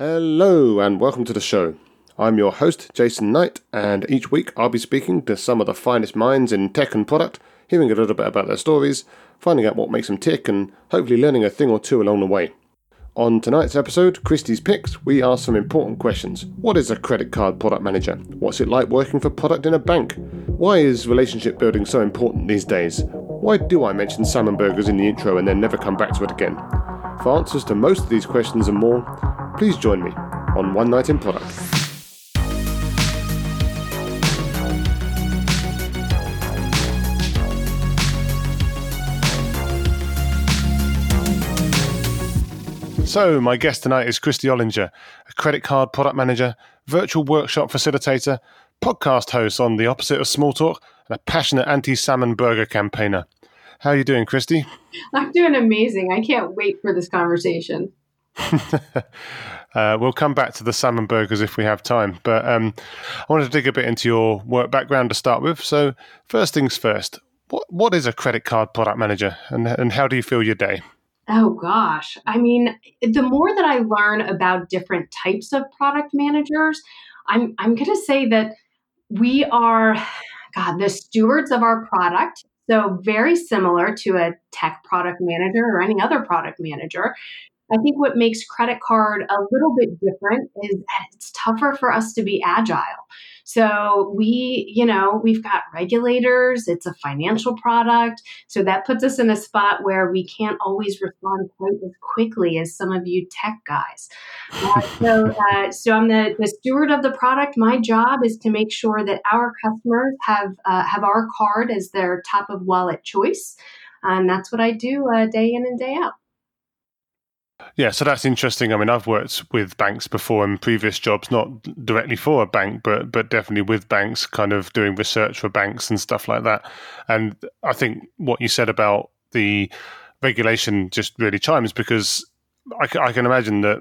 Hello, and welcome to the show. I'm your host, Jason Knight, and each week I'll be speaking to some of the finest minds in tech and product, hearing a little bit about their stories, finding out what makes them tick, and hopefully learning a thing or two along the way. On tonight's episode, Kristy's Picks, we ask some important questions. What is a credit card product manager? What's it like working for product in a bank? Why is relationship building so important these days? Why do I mention salmon burgers in the intro and then never come back to it again? For answers to most of these questions and more, please join me on One Night in Product. So, my guest tonight is Kristy Olinger, a credit card product manager, virtual workshop facilitator, podcast host on The Opposite of Small Talk, and a passionate anti salmon burger campaigner. How are you doing, Kristy? I'm doing amazing. I can't wait for this conversation. uh, we'll come back to the salmon burgers if we have time. But um, I wanted to dig a bit into your work background to start with. So, first things first, what, what is a credit card product manager and, and how do you feel your day? Oh gosh. I mean, the more that I learn about different types of product managers, I'm I'm going to say that we are god, the stewards of our product. So very similar to a tech product manager or any other product manager. I think what makes credit card a little bit different is that it's tougher for us to be agile. So we, you know, we've got regulators, it's a financial product. So that puts us in a spot where we can't always respond quite as quickly as some of you tech guys. Uh, so, uh, so I'm the, the steward of the product. My job is to make sure that our customers have, uh, have our card as their top of wallet choice. And that's what I do uh, day in and day out. Yeah, so that's interesting. I mean, I've worked with banks before in previous jobs, not directly for a bank, but but definitely with banks, kind of doing research for banks and stuff like that. And I think what you said about the regulation just really chimes because I, I can imagine that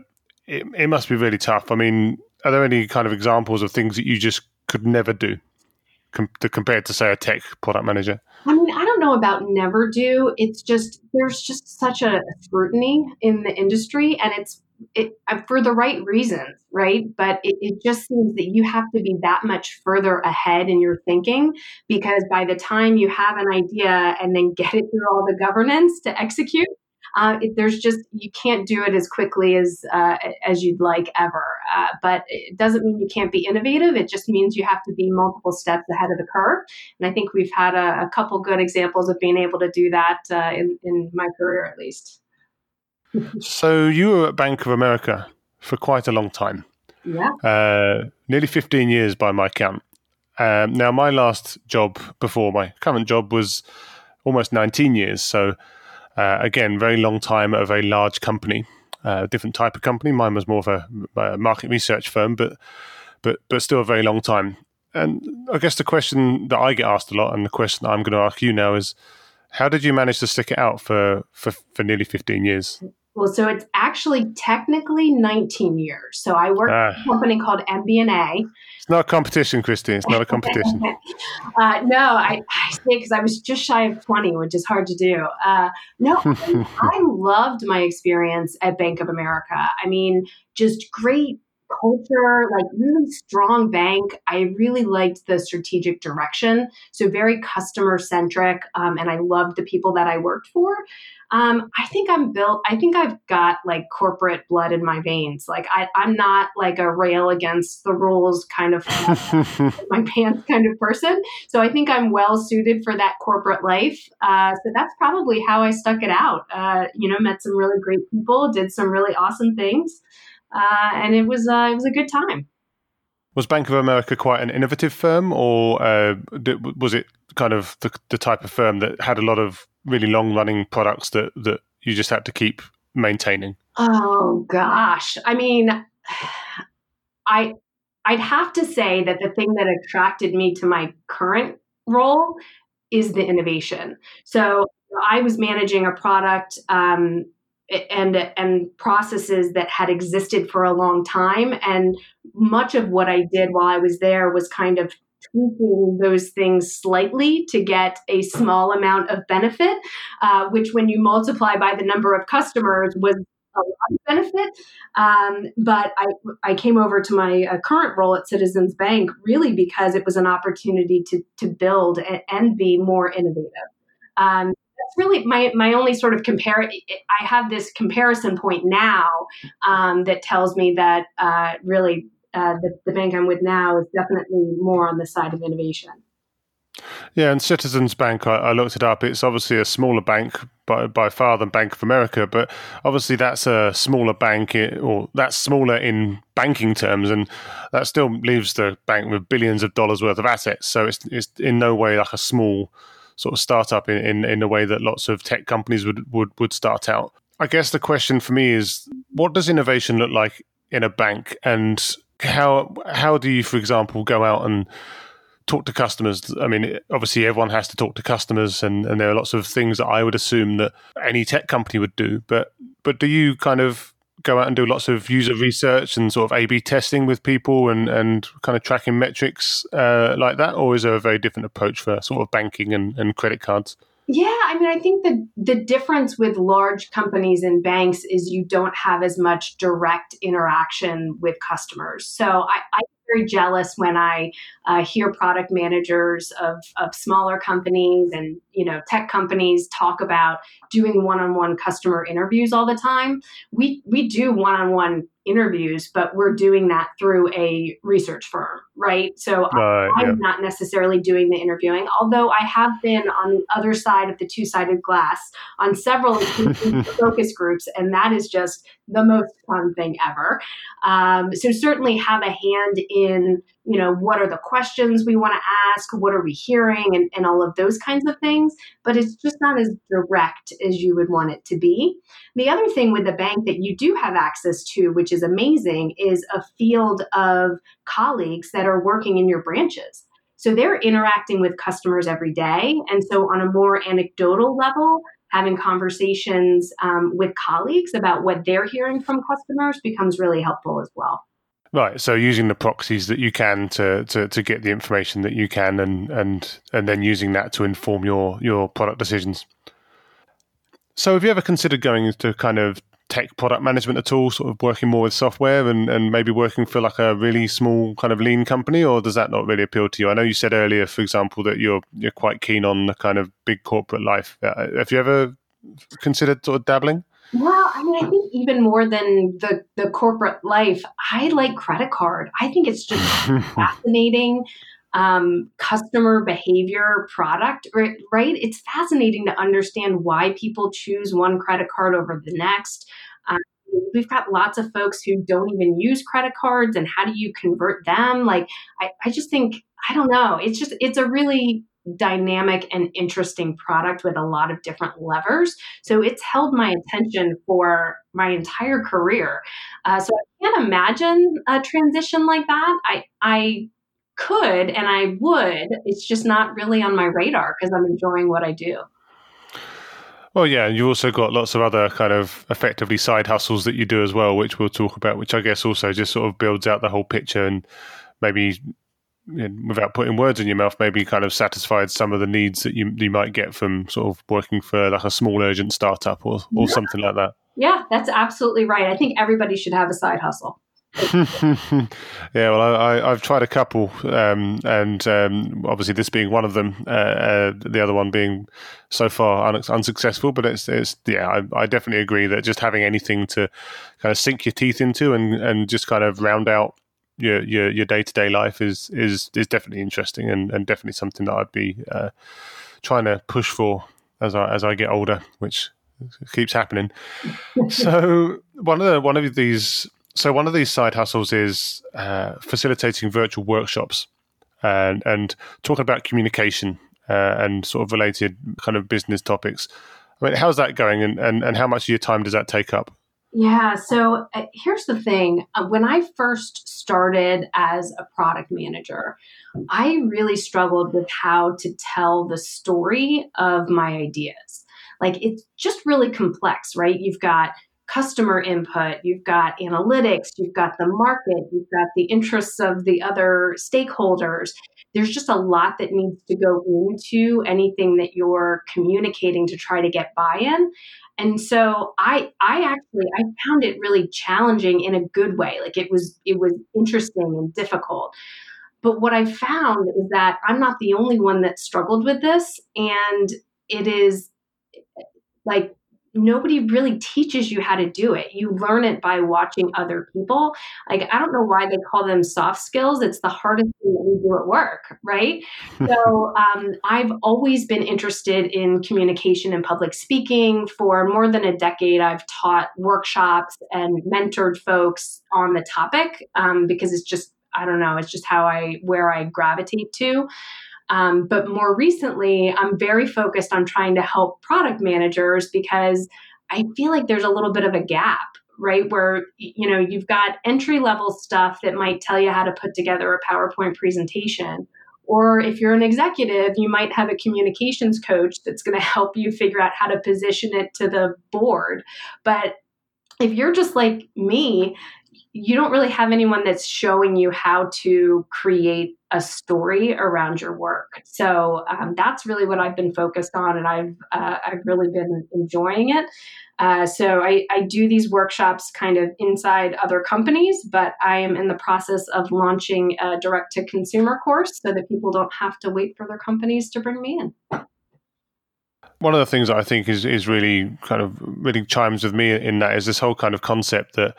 it, it must be really tough. I mean, are there any kind of examples of things that you just could never do com- compared to, say, a tech product manager? I mean, I don't know about never do. It's just there's just such a scrutiny in the industry, and it's it uh, for the right reasons, right? But it, it just seems that you have to be that much further ahead in your thinking because by the time you have an idea and then get it through all the governance to execute, uh, it, there's just you can't do it as quickly as uh, as you'd like ever. Uh, but it doesn't mean you can't be innovative. It just means you have to be multiple steps ahead of the curve. And I think we've had a, a couple good examples of being able to do that uh, in in my career at least. so you were at Bank of America for quite a long time. Yeah. Uh, nearly 15 years by my count. Um, now, my last job before my current job was almost 19 years. So uh, again, very long time at a very large company, uh, different type of company. Mine was more of a, a, market research firm, but but but still a very long time. And I guess the question that I get asked a lot, and the question I'm going to ask you now is, how did you manage to stick it out for for, for nearly 15 years? Well, so it's actually technically 19 years. So I work uh, a company called MBNA. It's not a competition, Christine. It's not a competition. uh, no, I, I say because I was just shy of 20, which is hard to do. Uh, no, I loved my experience at Bank of America. I mean, just great culture, like really strong bank. I really liked the strategic direction. So very customer centric. Um, and I loved the people that I worked for. Um, I think I'm built, I think I've got like corporate blood in my veins. Like I, I'm not like a rail against the rules kind of my pants kind of person. So I think I'm well suited for that corporate life. Uh, so that's probably how I stuck it out. Uh, you know, met some really great people, did some really awesome things. Uh, and it was, uh, it was a good time. Was Bank of America quite an innovative firm, or uh, was it kind of the, the type of firm that had a lot of really long running products that that you just had to keep maintaining? Oh gosh, I mean, I I'd have to say that the thing that attracted me to my current role is the innovation. So I was managing a product um, and and processes that had existed for a long time, and much of what I did while I was there was kind of tweaking those things slightly to get a small amount of benefit, uh, which when you multiply by the number of customers was a lot of benefit. Um, but I, I came over to my uh, current role at Citizens Bank really because it was an opportunity to, to build and, and be more innovative. Um, that's really my, my only sort of compare. I have this comparison point now um, that tells me that uh, really uh, the, the bank I'm with now is definitely more on the side of innovation. Yeah, and Citizens Bank, I, I, looked it up. It's obviously a smaller bank by, by far than Bank of America, but obviously that's a smaller bank, or that's smaller in banking terms, and that still leaves the bank with billions of dollars worth of assets. So it's, it's in no way like a small sort of startup in, in, in the way that lots of tech companies would, would, would start out. I guess the question for me is what does innovation look like in a bank? And how how do you, for example, go out and talk to customers? I mean, obviously, everyone has to talk to customers, and, and there are lots of things that I would assume that any tech company would do. But but do you kind of go out and do lots of user research and sort of A/B testing with people and and kind of tracking metrics uh, like that, or is there a very different approach for sort of banking and, and credit cards? Yeah, I mean, I think the the difference with large companies and banks is you don't have as much direct interaction with customers. So I, I very jealous when I uh, hear product managers of, of smaller companies and you know tech companies talk about doing one-on-one customer interviews all the time. We we do one-on-one interviews, but we're doing that through a research firm, right? So uh, I'm yeah. not necessarily doing the interviewing, although I have been on the other side of the two sided glass on several focus groups, and that is just the most fun thing ever. Um, so certainly have a hand in you know what are the questions we want to ask what are we hearing and, and all of those kinds of things but it's just not as direct as you would want it to be the other thing with the bank that you do have access to which is amazing is a field of colleagues that are working in your branches so they're interacting with customers every day and so on a more anecdotal level having conversations um, with colleagues about what they're hearing from customers becomes really helpful as well Right. So using the proxies that you can to, to, to get the information that you can and, and and then using that to inform your, your product decisions. So have you ever considered going into kind of tech product management at all, sort of working more with software and, and maybe working for like a really small kind of lean company, or does that not really appeal to you? I know you said earlier, for example, that you're you're quite keen on the kind of big corporate life. Uh, have you ever considered sort of dabbling? Well, I mean, I think even more than the the corporate life, I like credit card. I think it's just fascinating um, customer behavior product, right? It's fascinating to understand why people choose one credit card over the next. Um, we've got lots of folks who don't even use credit cards, and how do you convert them? Like, I, I just think I don't know. It's just it's a really dynamic and interesting product with a lot of different levers. So it's held my attention for my entire career. Uh, so I can't imagine a transition like that. I I could and I would. It's just not really on my radar because I'm enjoying what I do. Well, yeah, and you've also got lots of other kind of effectively side hustles that you do as well, which we'll talk about, which I guess also just sort of builds out the whole picture and maybe without putting words in your mouth, maybe kind of satisfied some of the needs that you you might get from sort of working for like a small urgent startup or or yeah. something like that. Yeah, that's absolutely right. I think everybody should have a side hustle. yeah, well, I, have tried a couple, um, and um, obviously this being one of them, uh, uh, the other one being so far un- unsuccessful. But it's, it's yeah, I, I, definitely agree that just having anything to kind of sink your teeth into and, and just kind of round out your your your day to day life is is is definitely interesting and, and definitely something that I'd be uh, trying to push for as I as I get older, which keeps happening. so one of the, one of these so one of these side hustles is uh, facilitating virtual workshops and and talking about communication uh, and sort of related kind of business topics. I mean, how's that going, and, and, and how much of your time does that take up? Yeah. So uh, here's the thing uh, when I first started as a product manager, I really struggled with how to tell the story of my ideas. Like it's just really complex, right? You've got customer input, you've got analytics, you've got the market, you've got the interests of the other stakeholders. There's just a lot that needs to go into anything that you're communicating to try to get buy in. and so i i actually i found it really challenging in a good way like it was it was interesting and difficult but what i found is that i'm not the only one that struggled with this and it is like nobody really teaches you how to do it. You learn it by watching other people. Like, I don't know why they call them soft skills. It's the hardest thing that we do at work, right? so, um, I've always been interested in communication and public speaking. For more than a decade, I've taught workshops and mentored folks on the topic um, because it's just, I don't know, it's just how I, where I gravitate to. Um, but more recently, I'm very focused on trying to help product managers because I feel like there's a little bit of a gap, right? Where, you know, you've got entry level stuff that might tell you how to put together a PowerPoint presentation. Or if you're an executive, you might have a communications coach that's going to help you figure out how to position it to the board. But if you're just like me, you don't really have anyone that's showing you how to create a story around your work. So um, that's really what I've been focused on, and I've uh, I've really been enjoying it. Uh, so I, I do these workshops kind of inside other companies, but I am in the process of launching a direct to consumer course so that people don't have to wait for their companies to bring me in. One of the things that I think is is really kind of really chimes with me in that is this whole kind of concept that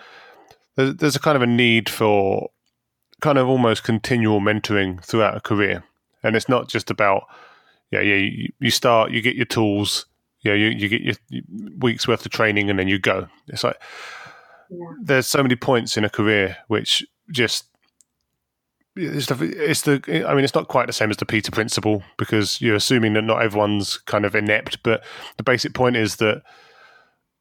there's, there's a kind of a need for kind of almost continual mentoring throughout a career, and it's not just about yeah yeah you, you start you get your tools yeah you, you get your weeks worth of training and then you go. It's like yeah. there's so many points in a career which just it's the, it's the I mean it's not quite the same as the Peter principle because you're assuming that not everyone's kind of inept, but the basic point is that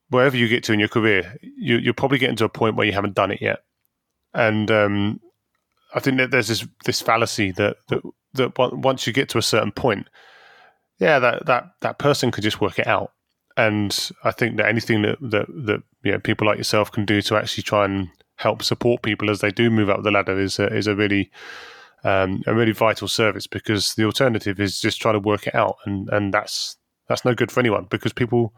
wherever you get to in your career, you, you're probably getting to a point where you haven't done it yet, and um, I think that there's this this fallacy that that that once you get to a certain point, yeah, that that that person can just work it out, and I think that anything that that that you know, people like yourself can do to actually try and help support people as they do move up the ladder is a, is a really um, a really vital service because the alternative is just trying to work it out, and and that's that's no good for anyone because people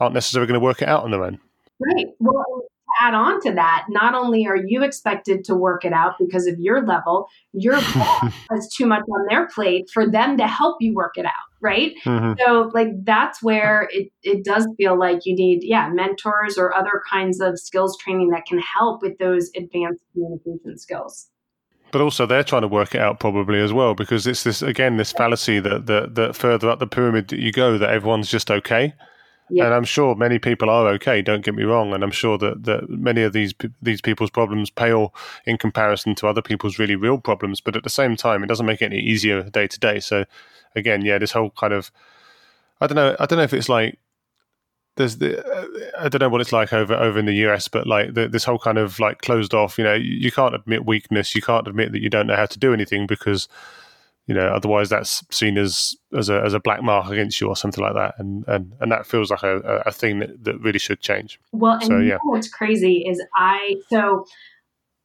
aren't necessarily going to work it out on their own. Right. Well, to add on to that, not only are you expected to work it out because of your level, your boss has too much on their plate for them to help you work it out. Right. Mm-hmm. So, like, that's where it, it does feel like you need, yeah, mentors or other kinds of skills training that can help with those advanced communication skills but also they're trying to work it out probably as well because it's this again this fallacy that that, that further up the pyramid that you go that everyone's just okay yeah. And I'm sure many people are okay. Don't get me wrong. And I'm sure that, that many of these these people's problems pale in comparison to other people's really real problems. But at the same time, it doesn't make it any easier day to day. So again, yeah, this whole kind of I don't know. I don't know if it's like there's the I don't know what it's like over over in the US, but like the, this whole kind of like closed off. You know, you, you can't admit weakness. You can't admit that you don't know how to do anything because you know otherwise that's seen as as a as a black mark against you or something like that. And and and that feels like a, a thing that, that really should change. Well and so, yeah. what's crazy is i so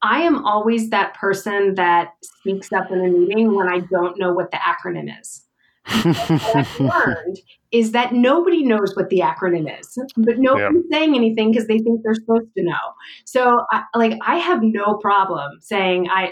i am always that person that speaks up in a meeting when i don't know what the acronym is. What I've learned is that nobody knows what the acronym is, but nobody's yeah. saying anything because they think they're supposed to know. So, I, like, I have no problem saying, "I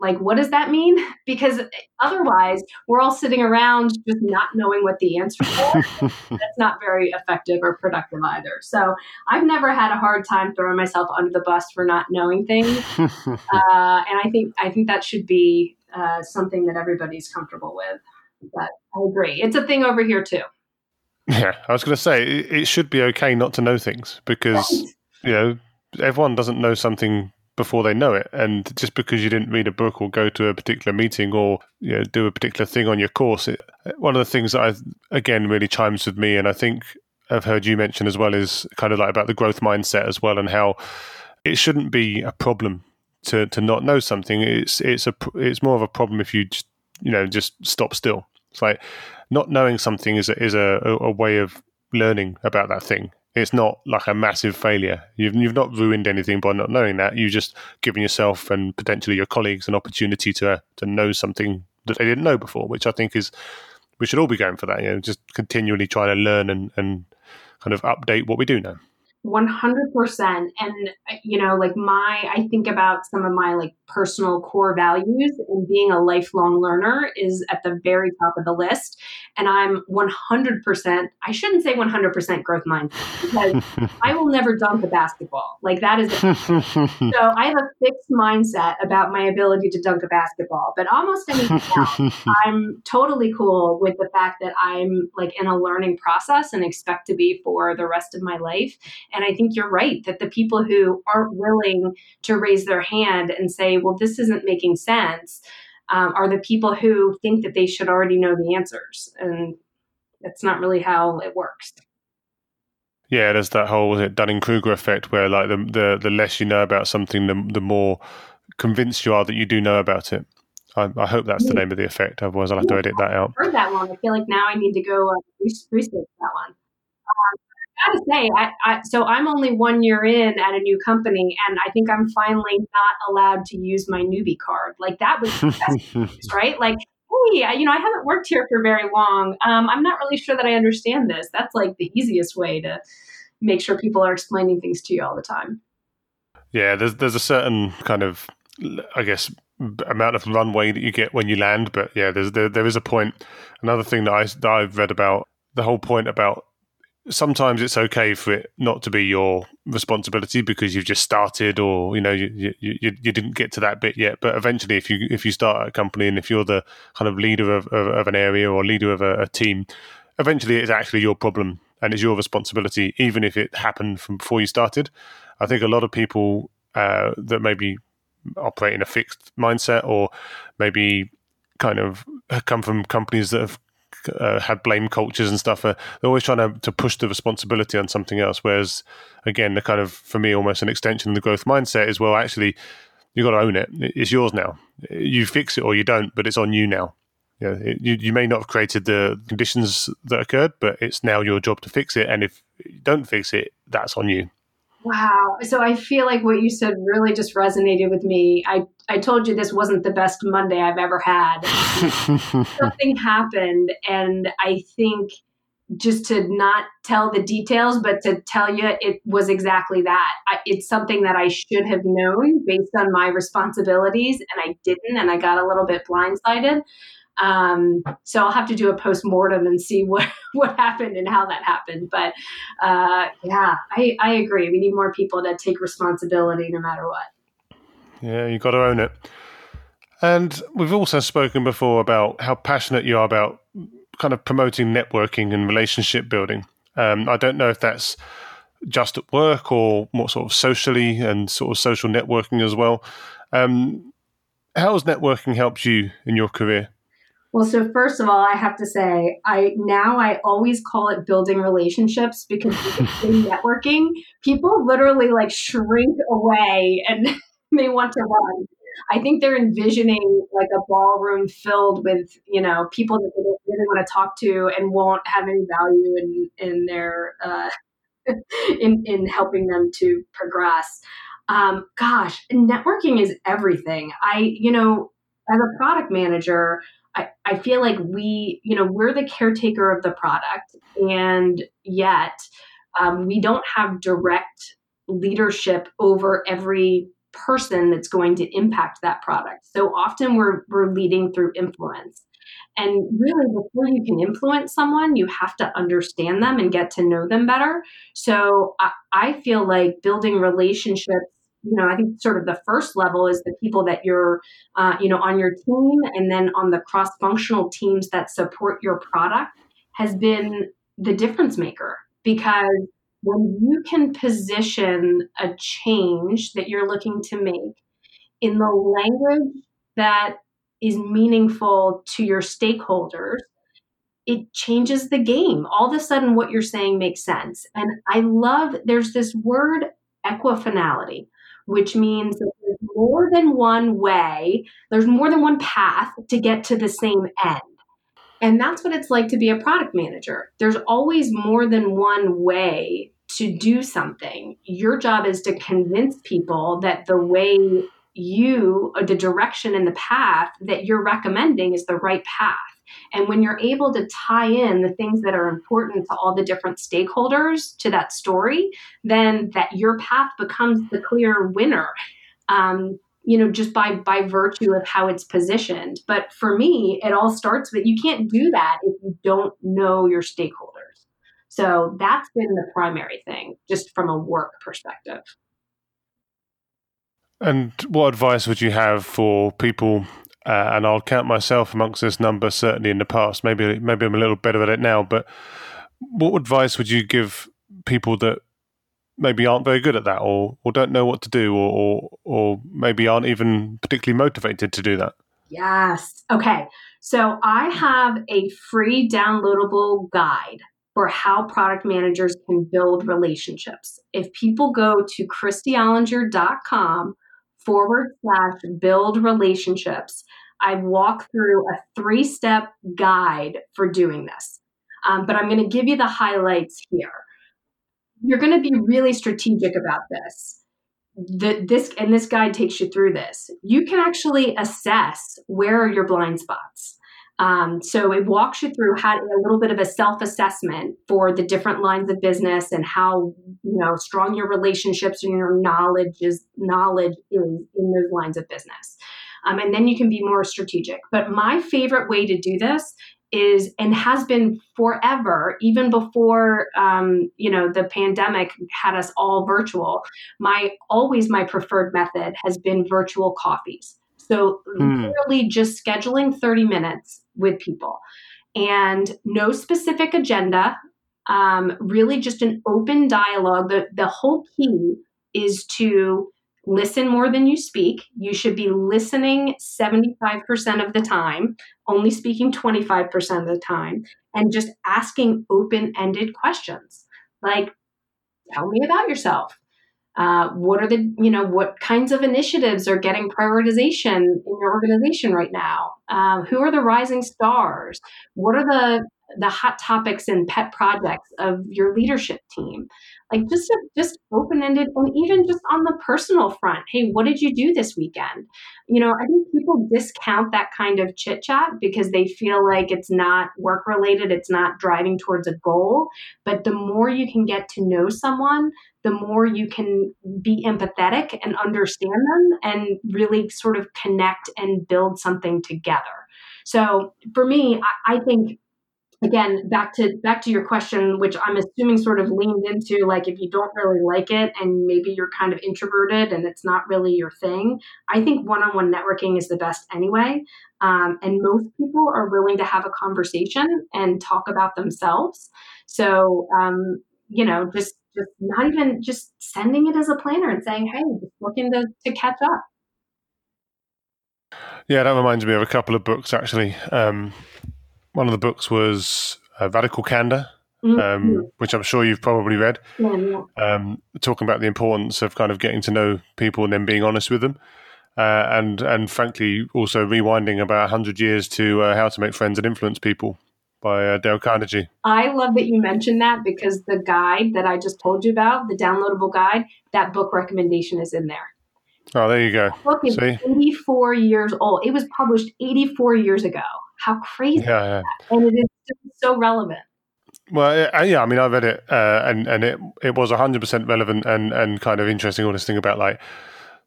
like, what does that mean?" Because otherwise, we're all sitting around just not knowing what the answer is. That's not very effective or productive either. So, I've never had a hard time throwing myself under the bus for not knowing things, uh, and I think I think that should be uh, something that everybody's comfortable with. But I agree, it's a thing over here too. Yeah, I was going to say it, it, should be okay not to know things because right. you know everyone doesn't know something before they know it, and just because you didn't read a book or go to a particular meeting or you know do a particular thing on your course, it, one of the things that I again really chimes with me, and I think I've heard you mention as well is kind of like about the growth mindset as well, and how it shouldn't be a problem to to not know something. It's it's a it's more of a problem if you just you know just stop still. It's like not knowing something is a, is a, a way of learning about that thing. It's not like a massive failure. You've you've not ruined anything by not knowing that. You've just given yourself and potentially your colleagues an opportunity to to know something that they didn't know before, which I think is we should all be going for that. You know, just continually trying to learn and and kind of update what we do know. 100% and you know like my i think about some of my like personal core values and being a lifelong learner is at the very top of the list. And i'm 100% i shouldn't say 100% growth mindset because i will never dunk a basketball. Like that is so i have a fixed mindset about my ability to dunk a basketball. But almost anything else i'm totally cool with the fact that i'm like in a learning process and expect to be for the rest of my life and I think you're right that the people who aren't willing to raise their hand and say, well, this isn't making sense, um, are the people who think that they should already know the answers. And that's not really how it works. Yeah, there's that whole was it, Dunning Kruger effect where like the, the the less you know about something, the the more convinced you are that you do know about it. I, I hope that's the name of the effect. Otherwise, I'll have to edit that out. I've heard that one. I feel like now I need to go uh, research that one. Um, gotta say, I, I, so I'm only one year in at a new company, and I think I'm finally not allowed to use my newbie card. Like that was news, right? Like, hey, you know, I haven't worked here for very long. Um, I'm not really sure that I understand this. That's like the easiest way to make sure people are explaining things to you all the time. Yeah, there's there's a certain kind of, I guess, amount of runway that you get when you land. But yeah, there's there, there is a point. Another thing that I that I've read about the whole point about sometimes it's okay for it not to be your responsibility because you've just started or you know you, you, you, didn't get to that bit yet. But eventually if you if you start a company and if you're the kind of leader of, of, of an area or leader of a, a, team eventually it's actually your problem and it's your responsibility even if it happened from before you started. I think a lot of people uh, that maybe operate in a fixed mindset or maybe kind of come from companies that have uh, had blame cultures and stuff. Uh, they're always trying to, to push the responsibility on something else. Whereas, again, the kind of for me almost an extension of the growth mindset is well, actually, you got to own it. It's yours now. You fix it or you don't, but it's on you now. It, you, you may not have created the conditions that occurred, but it's now your job to fix it. And if you don't fix it, that's on you. Wow. So I feel like what you said really just resonated with me. I, I told you this wasn't the best Monday I've ever had. Something happened, and I think just to not tell the details, but to tell you it was exactly that. I, it's something that I should have known based on my responsibilities, and I didn't, and I got a little bit blindsided. Um, so I'll have to do a post mortem and see what what happened and how that happened. But uh, yeah, I, I agree. We need more people to take responsibility no matter what. Yeah, you've got to own it. And we've also spoken before about how passionate you are about kind of promoting networking and relationship building. Um, I don't know if that's just at work or more sort of socially and sort of social networking as well. Um, how has networking helped you in your career? Well, so first of all, I have to say, I now I always call it building relationships because in networking, people literally like shrink away and they want to run. I think they're envisioning like a ballroom filled with, you know, people that they don't really want to talk to and won't have any value in in their uh, in in helping them to progress. Um, gosh, networking is everything. I, you know, as a product manager, I, I feel like we, you know, we're the caretaker of the product, and yet um, we don't have direct leadership over every person that's going to impact that product. So often we're we're leading through influence. And really, before you can influence someone, you have to understand them and get to know them better. So I, I feel like building relationships you know, I think sort of the first level is the people that you're, uh, you know, on your team, and then on the cross-functional teams that support your product has been the difference maker because when you can position a change that you're looking to make in the language that is meaningful to your stakeholders, it changes the game. All of a sudden, what you're saying makes sense. And I love, there's this word equifinality which means that there's more than one way, there's more than one path to get to the same end. And that's what it's like to be a product manager. There's always more than one way to do something. Your job is to convince people that the way you, the direction and the path that you're recommending is the right path. And when you're able to tie in the things that are important to all the different stakeholders to that story, then that your path becomes the clear winner. Um, you know, just by by virtue of how it's positioned. But for me, it all starts with you can't do that if you don't know your stakeholders. So that's been the primary thing, just from a work perspective. And what advice would you have for people? Uh, and I'll count myself amongst this number. Certainly in the past, maybe maybe I'm a little better at it now. But what advice would you give people that maybe aren't very good at that, or or don't know what to do, or or, or maybe aren't even particularly motivated to do that? Yes. Okay. So I have a free downloadable guide for how product managers can build relationships. If people go to kristyolinger.com forward slash build relationships, I walk through a three step guide for doing this. Um, but I'm going to give you the highlights here. You're going to be really strategic about this. The, this and this guide takes you through this. You can actually assess where are your blind spots. Um, so it walks you through how a little bit of a self-assessment for the different lines of business and how you know strong your relationships and your knowledge is knowledge is in those lines of business. Um, and then you can be more strategic. But my favorite way to do this is and has been forever even before um, you know the pandemic had us all virtual my always my preferred method has been virtual coffees so hmm. literally just scheduling 30 minutes with people and no specific agenda, um, really just an open dialogue. The, the whole key is to listen more than you speak. You should be listening 75% of the time, only speaking 25% of the time, and just asking open ended questions like, tell me about yourself. Uh, what are the you know what kinds of initiatives are getting prioritization in your organization right now? Uh, who are the rising stars? What are the the hot topics and pet projects of your leadership team? Like just just open-ended and even just on the personal front hey what did you do this weekend? You know i think people discount that kind of chit chat because they feel like it's not work related it's not driving towards a goal. But the more you can get to know someone the more you can be empathetic and understand them and really sort of connect and build something together. So for me, I, I think again back to back to your question which i'm assuming sort of leaned into like if you don't really like it and maybe you're kind of introverted and it's not really your thing i think one-on-one networking is the best anyway um, and most people are willing to have a conversation and talk about themselves so um, you know just just not even just sending it as a planner and saying, hey, just looking to, to catch up. Yeah, that reminds me of a couple of books actually. Um, one of the books was uh, Radical Candor, mm-hmm. um, which I'm sure you've probably read, yeah, yeah. Um, talking about the importance of kind of getting to know people and then being honest with them. Uh, and and frankly, also rewinding about hundred years to uh, how to make friends and influence people by uh, Dale Carnegie. I love that you mentioned that because the guide that I just told you about, the downloadable guide, that book recommendation is in there. Oh, there you go. The book is See? 84 years old. It was published 84 years ago. How crazy! Yeah, yeah. and it is so relevant. Well, yeah, I mean, I read it, uh, and and it it was hundred percent relevant and and kind of interesting. All this thing about like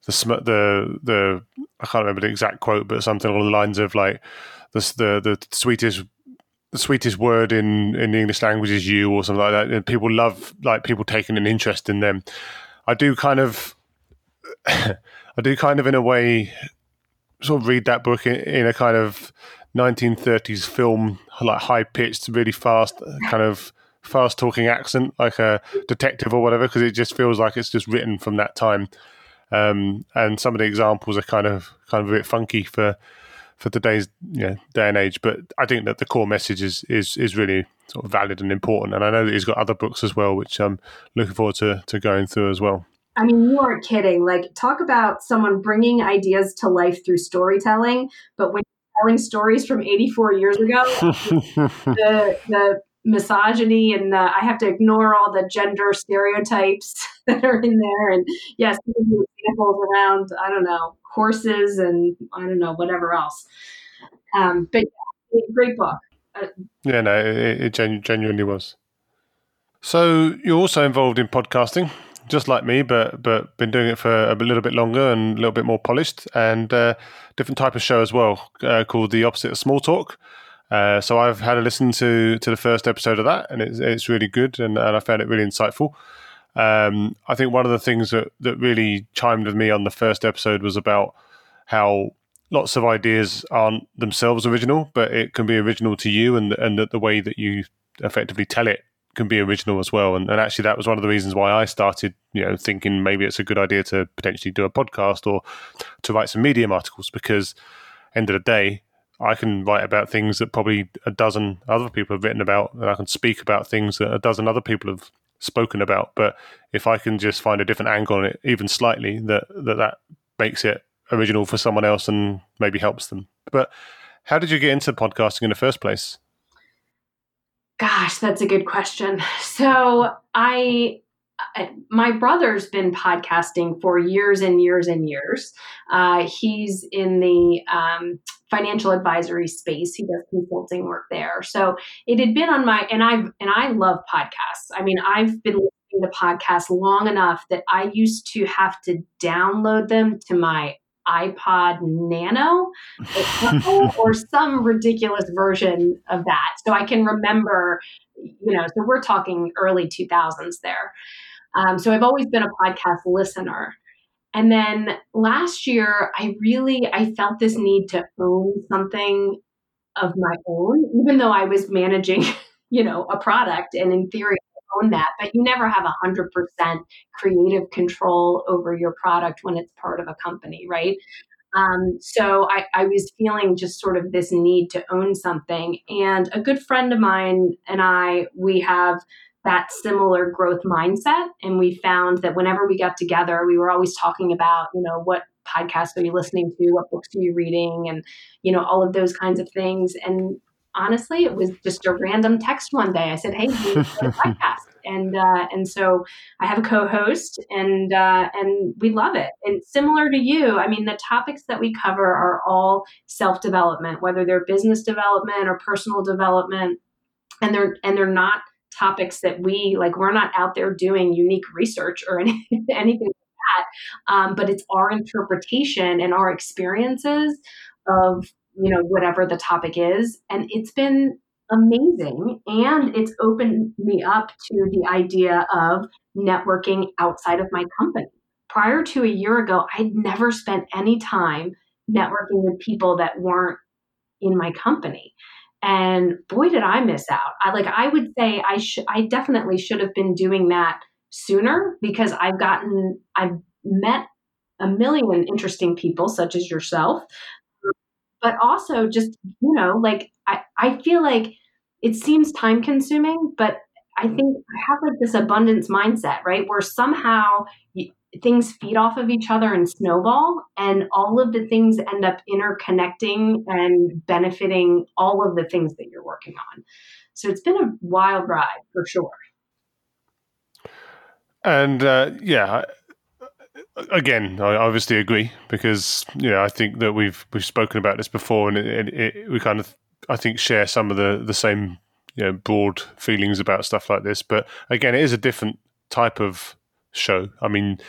the the the I can't remember the exact quote, but something along the lines of like the the the sweetest the sweetest word in in the English language is you or something like that. And people love like people taking an interest in them. I do kind of, I do kind of in a way, sort of read that book in, in a kind of 1930s film, like high pitched, really fast, kind of fast talking accent, like a detective or whatever, because it just feels like it's just written from that time. Um, and some of the examples are kind of kind of a bit funky for for today's you know, day and age. But I think that the core message is is is really sort of valid and important. And I know that he's got other books as well, which I'm looking forward to to going through as well. I mean, you aren't kidding. Like, talk about someone bringing ideas to life through storytelling. But when you're telling stories from 84 years ago, the the misogyny and I have to ignore all the gender stereotypes that are in there. And yes, examples around I don't know horses and I don't know whatever else. Um, but great book. Uh, yeah, no, it, it genu- genuinely was. So you're also involved in podcasting, just like me, but but been doing it for a little bit longer and a little bit more polished, and uh, different type of show as well, uh, called the opposite of small talk. Uh, so I've had a listen to to the first episode of that, and it's it's really good, and, and I found it really insightful. Um, I think one of the things that that really chimed with me on the first episode was about how lots of ideas aren't themselves original, but it can be original to you, and and that the way that you effectively tell it can be original as well. And, and actually, that was one of the reasons why I started, you know, thinking maybe it's a good idea to potentially do a podcast or to write some Medium articles because, end of the day, I can write about things that probably a dozen other people have written about, and I can speak about things that a dozen other people have spoken about. But if I can just find a different angle on it, even slightly, that that, that makes it original for someone else and maybe helps them. But how did you get into podcasting in the first place? Gosh, that's a good question. So I my brother's been podcasting for years and years and years. Uh, he's in the um, financial advisory space. He does consulting work there. So it had been on my and I and I love podcasts. I mean, I've been listening to podcasts long enough that I used to have to download them to my iPod Nano or some ridiculous version of that. So I can remember, you know, so we're talking early 2000s there. Um, so I've always been a podcast listener. And then last year, I really I felt this need to own something of my own, even though I was managing, you know, a product and in theory I own that, but you never have a 100% creative control over your product when it's part of a company, right? Um, so I, I, was feeling just sort of this need to own something. And a good friend of mine and I, we have that similar growth mindset. And we found that whenever we got together, we were always talking about, you know, what podcasts are you listening to? What books are you reading? And, you know, all of those kinds of things. And honestly, it was just a random text one day. I said, "Hey, podcast," and uh, and so I have a co-host, and uh, and we love it. And similar to you, I mean, the topics that we cover are all self-development, whether they're business development or personal development, and they're and they're not topics that we like. We're not out there doing unique research or any, anything like that, um, but it's our interpretation and our experiences of you know, whatever the topic is. And it's been amazing. And it's opened me up to the idea of networking outside of my company. Prior to a year ago, I'd never spent any time networking with people that weren't in my company. And boy, did I miss out. I like I would say I should I definitely should have been doing that sooner because I've gotten I've met a million interesting people such as yourself but also just you know like I, I feel like it seems time consuming but i think i have like this abundance mindset right where somehow things feed off of each other and snowball and all of the things end up interconnecting and benefiting all of the things that you're working on so it's been a wild ride for sure and uh, yeah again, I obviously agree because you know I think that we've we've spoken about this before, and it, it, we kind of I think share some of the the same you know broad feelings about stuff like this. But again, it is a different type of show. I mean,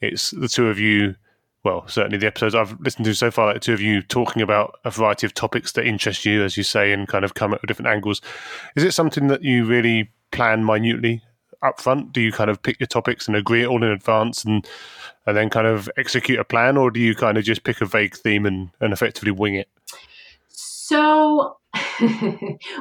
it's the two of you. Well, certainly the episodes I've listened to so far, like the two of you talking about a variety of topics that interest you, as you say, and kind of come at different angles. Is it something that you really plan minutely up front? Do you kind of pick your topics and agree it all in advance and and then kind of execute a plan, or do you kind of just pick a vague theme and, and effectively wing it? So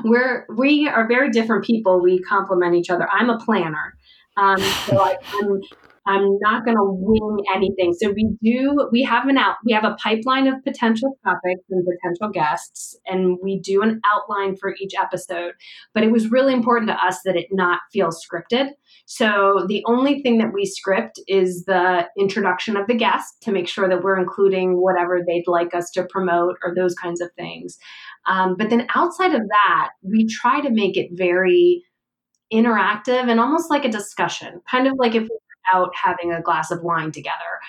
we're we are very different people. We complement each other. I'm a planner. Um, so I, am I'm not going to wing anything. So we do, we have an out, we have a pipeline of potential topics and potential guests, and we do an outline for each episode. But it was really important to us that it not feel scripted. So the only thing that we script is the introduction of the guest to make sure that we're including whatever they'd like us to promote or those kinds of things. Um, but then outside of that, we try to make it very interactive and almost like a discussion, kind of like if we out having a glass of wine together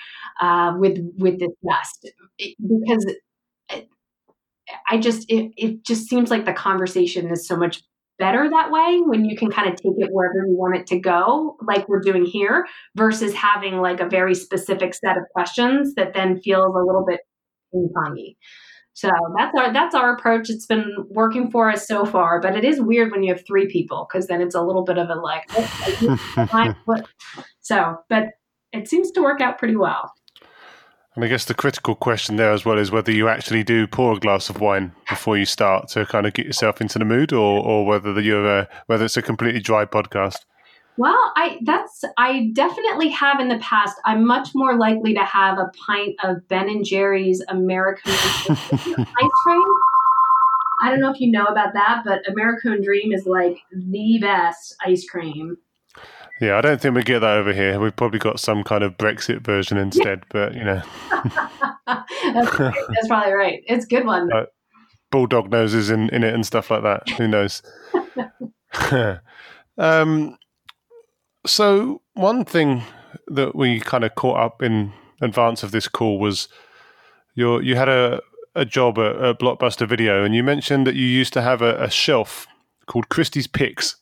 uh, with with this guest because I just it, it just seems like the conversation is so much better that way when you can kind of take it wherever you want it to go, like we're doing here, versus having like a very specific set of questions that then feels a little bit ping pongy. So that's our that's our approach. It's been working for us so far, but it is weird when you have three people because then it's a little bit of a like. Oh, so, but it seems to work out pretty well. And I guess the critical question there as well is whether you actually do pour a glass of wine before you start to kind of get yourself into the mood, or, or whether you're a, whether it's a completely dry podcast. Well, I that's I definitely have in the past. I'm much more likely to have a pint of Ben and Jerry's Americone ice cream. I don't know if you know about that, but Americone Dream is like the best ice cream. Yeah, I don't think we get that over here. We've probably got some kind of Brexit version instead, but you know. that's, that's, probably right. It's a good one. Uh, bulldog noses in, in it and stuff like that. Who knows? um, so, one thing that we kind of caught up in advance of this call was your you had a, a job at, at Blockbuster Video, and you mentioned that you used to have a, a shelf called Kristy's Picks.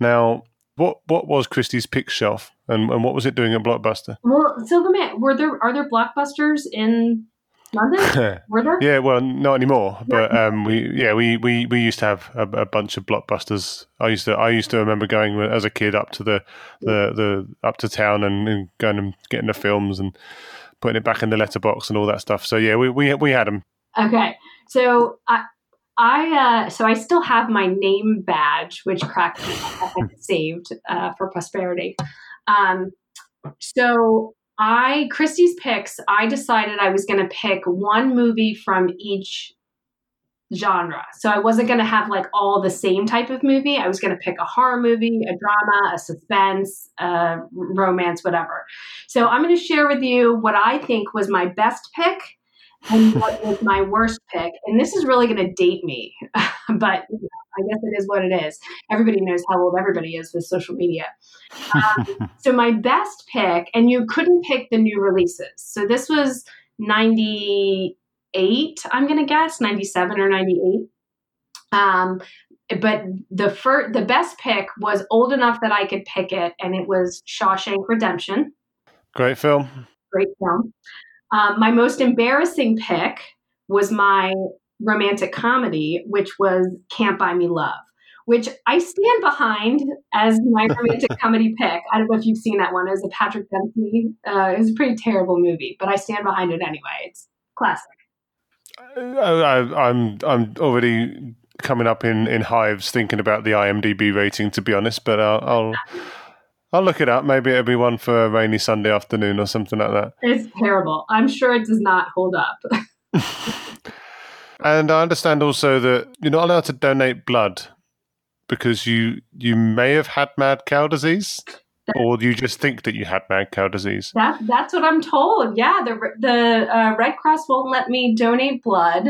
Now, what what was Kristy's Pick Shelf, and, and what was it doing at Blockbuster? Well, so were there are there blockbusters in London? were there? Yeah, well, not anymore. But um, we yeah we, we, we used to have a, a, bunch of blockbusters. I used to I used to remember going as a kid up to the the, the up to town and, and going and getting the films and putting it back in the letterbox and all that stuff. So yeah, we we we had them. Okay, so I I uh, so I still have my name badge, which cracked saved uh, for prosperity. Um, so I Kristy's picks. I decided I was going to pick one movie from each genre. So I wasn't going to have like all the same type of movie. I was going to pick a horror movie, a drama, a suspense, a romance, whatever. So I'm going to share with you what I think was my best pick and what was my worst pick. And this is really going to date me, but you know, I guess it is what it is. Everybody knows how old everybody is with social media. Um, so my best pick, and you couldn't pick the new releases. So this was 98, I'm going to guess, 97 or 98. Um, but the first, the best pick was old enough that I could pick it, and it was Shawshank Redemption. Great film. Great film. Um, my most embarrassing pick was my romantic comedy, which was Can't Buy Me Love, which I stand behind as my romantic comedy pick. I don't know if you've seen that one. It was a Patrick Dempsey. Uh, it was a pretty terrible movie, but I stand behind it anyway. It's classic. I, I'm I'm already coming up in, in hives thinking about the IMDb rating, to be honest. But I'll, I'll I'll look it up. Maybe it'll be one for a rainy Sunday afternoon or something like that. It's terrible. I'm sure it does not hold up. and I understand also that you're not allowed to donate blood because you you may have had mad cow disease. or you just think that you had mad cow disease? That, that's what I'm told. Yeah, the the uh, Red Cross won't let me donate blood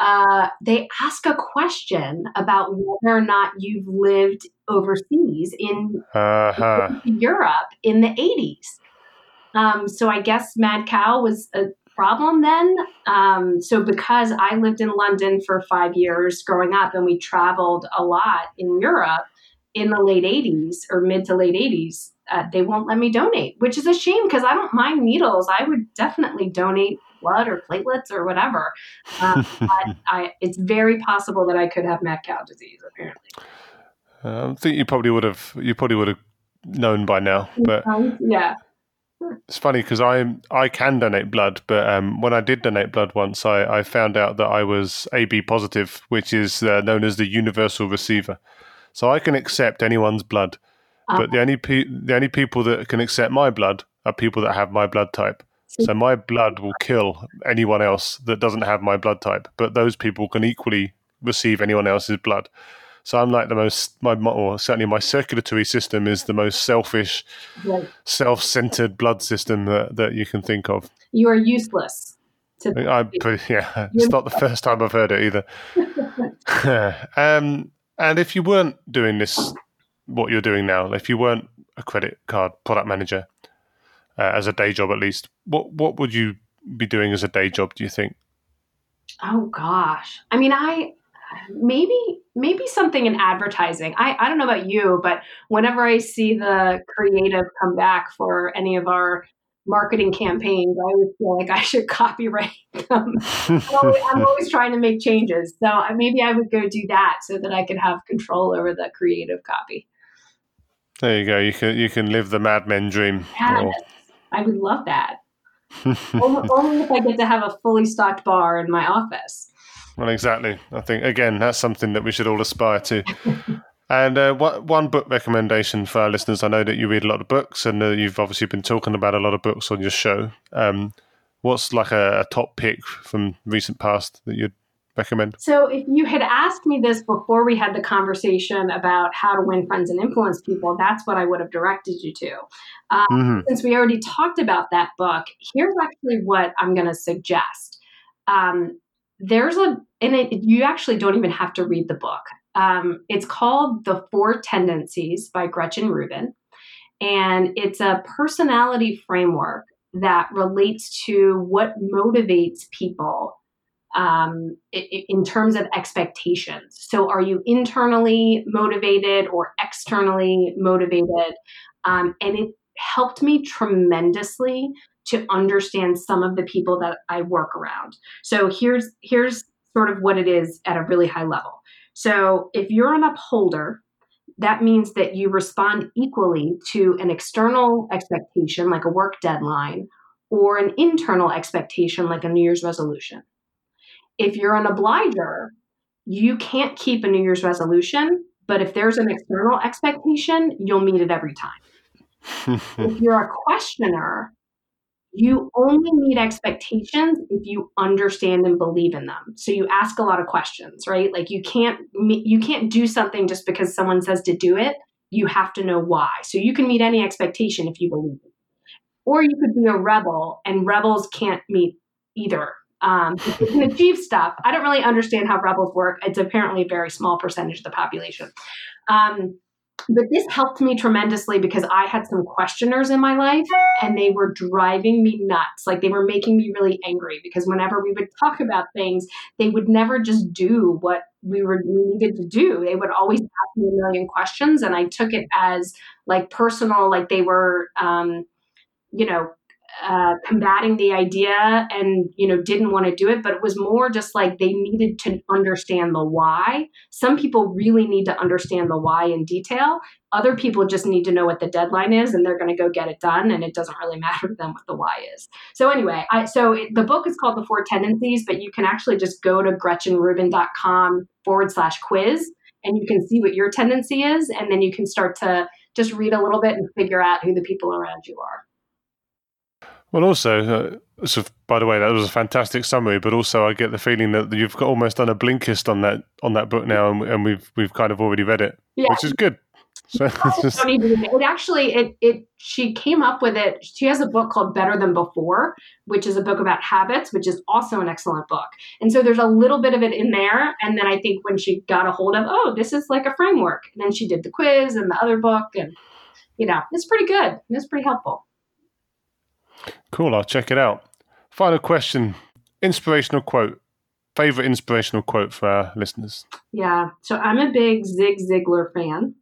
uh, they ask a question about whether or not you've lived overseas in, uh-huh. Europe in the 80s. Um, so I guess mad cow was a problem then. Um, so because I lived in London for five years growing up and we traveled a lot in Europe in the late 80s or mid to late 80s, uh, they won't let me donate, which is a shame because I don't mind needles. I would definitely donate blood or platelets or whatever. Um, I, it's very possible that I could have mad cow disease. Apparently, uh, I think you probably would have. You probably would have known by now, but yeah. It's funny because I I can donate blood, but um, when I did donate blood once, I, I found out that I was AB positive, which is uh, known as the universal receiver. So I can accept anyone's blood, but uh-huh. the only pe- the only people that can accept my blood are people that have my blood type. So my blood will kill anyone else that doesn't have my blood type, but those people can equally receive anyone else's blood. So I'm like the most, my or certainly my circulatory system is the most selfish, right. self-centered blood system that, that you can think of. You are useless. I, yeah, it's not the first time I've heard it either. um, and if you weren't doing this, what you're doing now, if you weren't a credit card product manager, uh, as a day job at least. What what would you be doing as a day job? Do you think? Oh gosh. I mean, I maybe maybe something in advertising. I I don't know about you, but whenever I see the creative come back for any of our marketing campaigns, I always feel like I should copyright them. I'm, always, I'm always trying to make changes. So maybe I would go do that so that I could have control over the creative copy. There you go. You can you can live the Mad Men dream. Yes, or... I would love that. only, only if I get to have a fully stocked bar in my office. Well, exactly. I think again that's something that we should all aspire to. and uh, what, one book recommendation for our listeners. I know that you read a lot of books, and uh, you've obviously been talking about a lot of books on your show. Um, what's like a, a, top pick from recent past that you'd recommend? So, if you had asked me this before we had the conversation about how to win friends and influence people, that's what I would have directed you to. Um, mm-hmm. Since we already talked about that book, here's actually what I'm going to suggest. Um, there's a, and it, you actually don't even have to read the book. Um, it's called The Four Tendencies by Gretchen Rubin. And it's a personality framework that relates to what motivates people um, in terms of expectations. So, are you internally motivated or externally motivated? Um, and it helped me tremendously to understand some of the people that I work around. So, here's here's sort of what it is at a really high level. So, if you're an upholder, that means that you respond equally to an external expectation like a work deadline or an internal expectation like a New Year's resolution if you're an obliger, you can't keep a New Year's resolution, but if there's an external expectation, you'll meet it every time. if you're a questioner, you only meet expectations if you understand and believe in them. So you ask a lot of questions, right? Like you can't you can't do something just because someone says to do it. You have to know why. So you can meet any expectation if you believe it. Or you could be a rebel and rebels can't meet either um, you can achieve stuff. I don't really understand how rebels work. It's apparently a very small percentage of the population. Um, but this helped me tremendously because I had some questioners in my life and they were driving me nuts. Like they were making me really angry because whenever we would talk about things, they would never just do what we were we needed to do. They would always ask me a million questions and I took it as like personal, like they were um, you know, uh, combating the idea and you know didn't want to do it but it was more just like they needed to understand the why. Some people really need to understand the why in detail. Other people just need to know what the deadline is and they're going to go get it done and it doesn't really matter to them what the why is. So anyway I, so it, the book is called the four tendencies but you can actually just go to gretchenrubin.com forward slash quiz and you can see what your tendency is and then you can start to just read a little bit and figure out who the people around you are well, also, uh, so by the way, that was a fantastic summary. But also, I get the feeling that you've got almost done a Blinkist on that on that book now, and, and we've we've kind of already read it, yeah. which is good. So just... it actually it it she came up with it. She has a book called Better Than Before, which is a book about habits, which is also an excellent book. And so there's a little bit of it in there. And then I think when she got a hold of, oh, this is like a framework. And then she did the quiz and the other book, and you know, it's pretty good. It's pretty helpful. Cool. I'll check it out. Final question inspirational quote. Favorite inspirational quote for our listeners? Yeah. So I'm a big Zig Ziglar fan.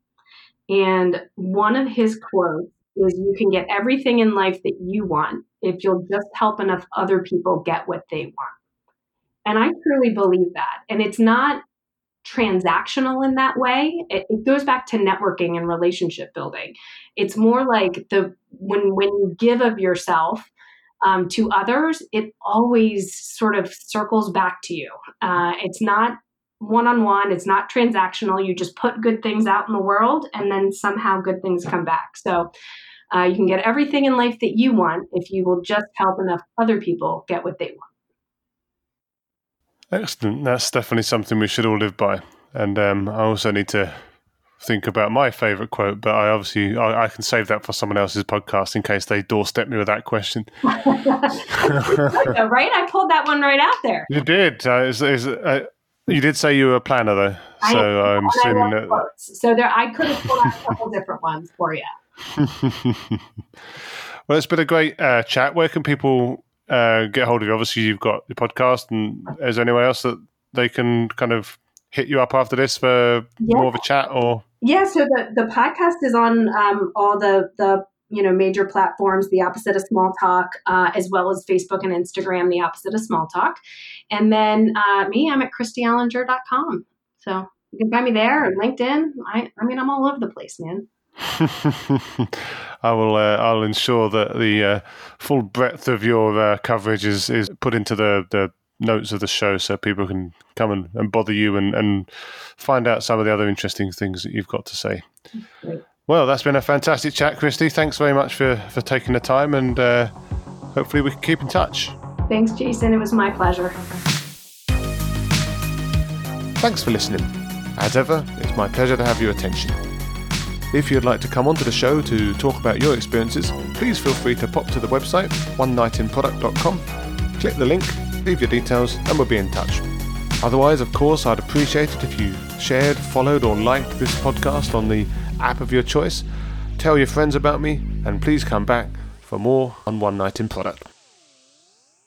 And one of his quotes is You can get everything in life that you want if you'll just help enough other people get what they want. And I truly believe that. And it's not transactional in that way. It, it, goes back to networking and relationship building. It's more like the when when you give of yourself um, to others, it always sort of circles back to you. Uh, it's not one on one. It's not transactional. You just put good things out in the world, and then somehow good things come back. So. Uh, you can get everything in life that you want if you will just help enough other people get what they want. Excellent. That's definitely something we should all live by. And um, I also need to think about my favourite quote, but I obviously I, I, can save that for someone else's podcast in case they doorstep me with that question. right? I pulled that one right out there. You did. Uh, is, is, uh, you did say you were a planner, though, so I'm assuming that. Quotes. So there, I could have pulled out a couple different ones for you. well, it's been a great uh, chat. Where can people uh, get hold of you, obviously you've got your podcast, and is there anywhere else that they can kind of hit you up after this for yeah. more of a chat or? Yeah, so the, the podcast is on um, all the, the you know major platforms the opposite of small talk uh, as well as facebook and instagram the opposite of small talk. And then uh, me i'm at kristyolinger.com so you can find me there and linkedin. I, I mean i'm all over the place man. I will. Uh, I'll ensure that the uh, full breadth of your uh, coverage is, is put into the, the notes of the show, so people can come and, and bother you and, and find out some of the other interesting things that you've got to say. Well, that's been a fantastic chat, Kristy. Thanks very much for for taking the time, and uh, hopefully we can keep in touch. Thanks, Jason. It was my pleasure. Thanks for listening. As ever, it's my pleasure to have your attention. If you'd like to come onto the show to talk about your experiences, please feel free to pop to the website, onenightinproduct.com, click the link, leave your details, and we'll be in touch. Otherwise, of course, I'd appreciate it if you shared, followed, or liked this podcast on the app of your choice. Tell your friends about me, and please come back for more on One Night in Product.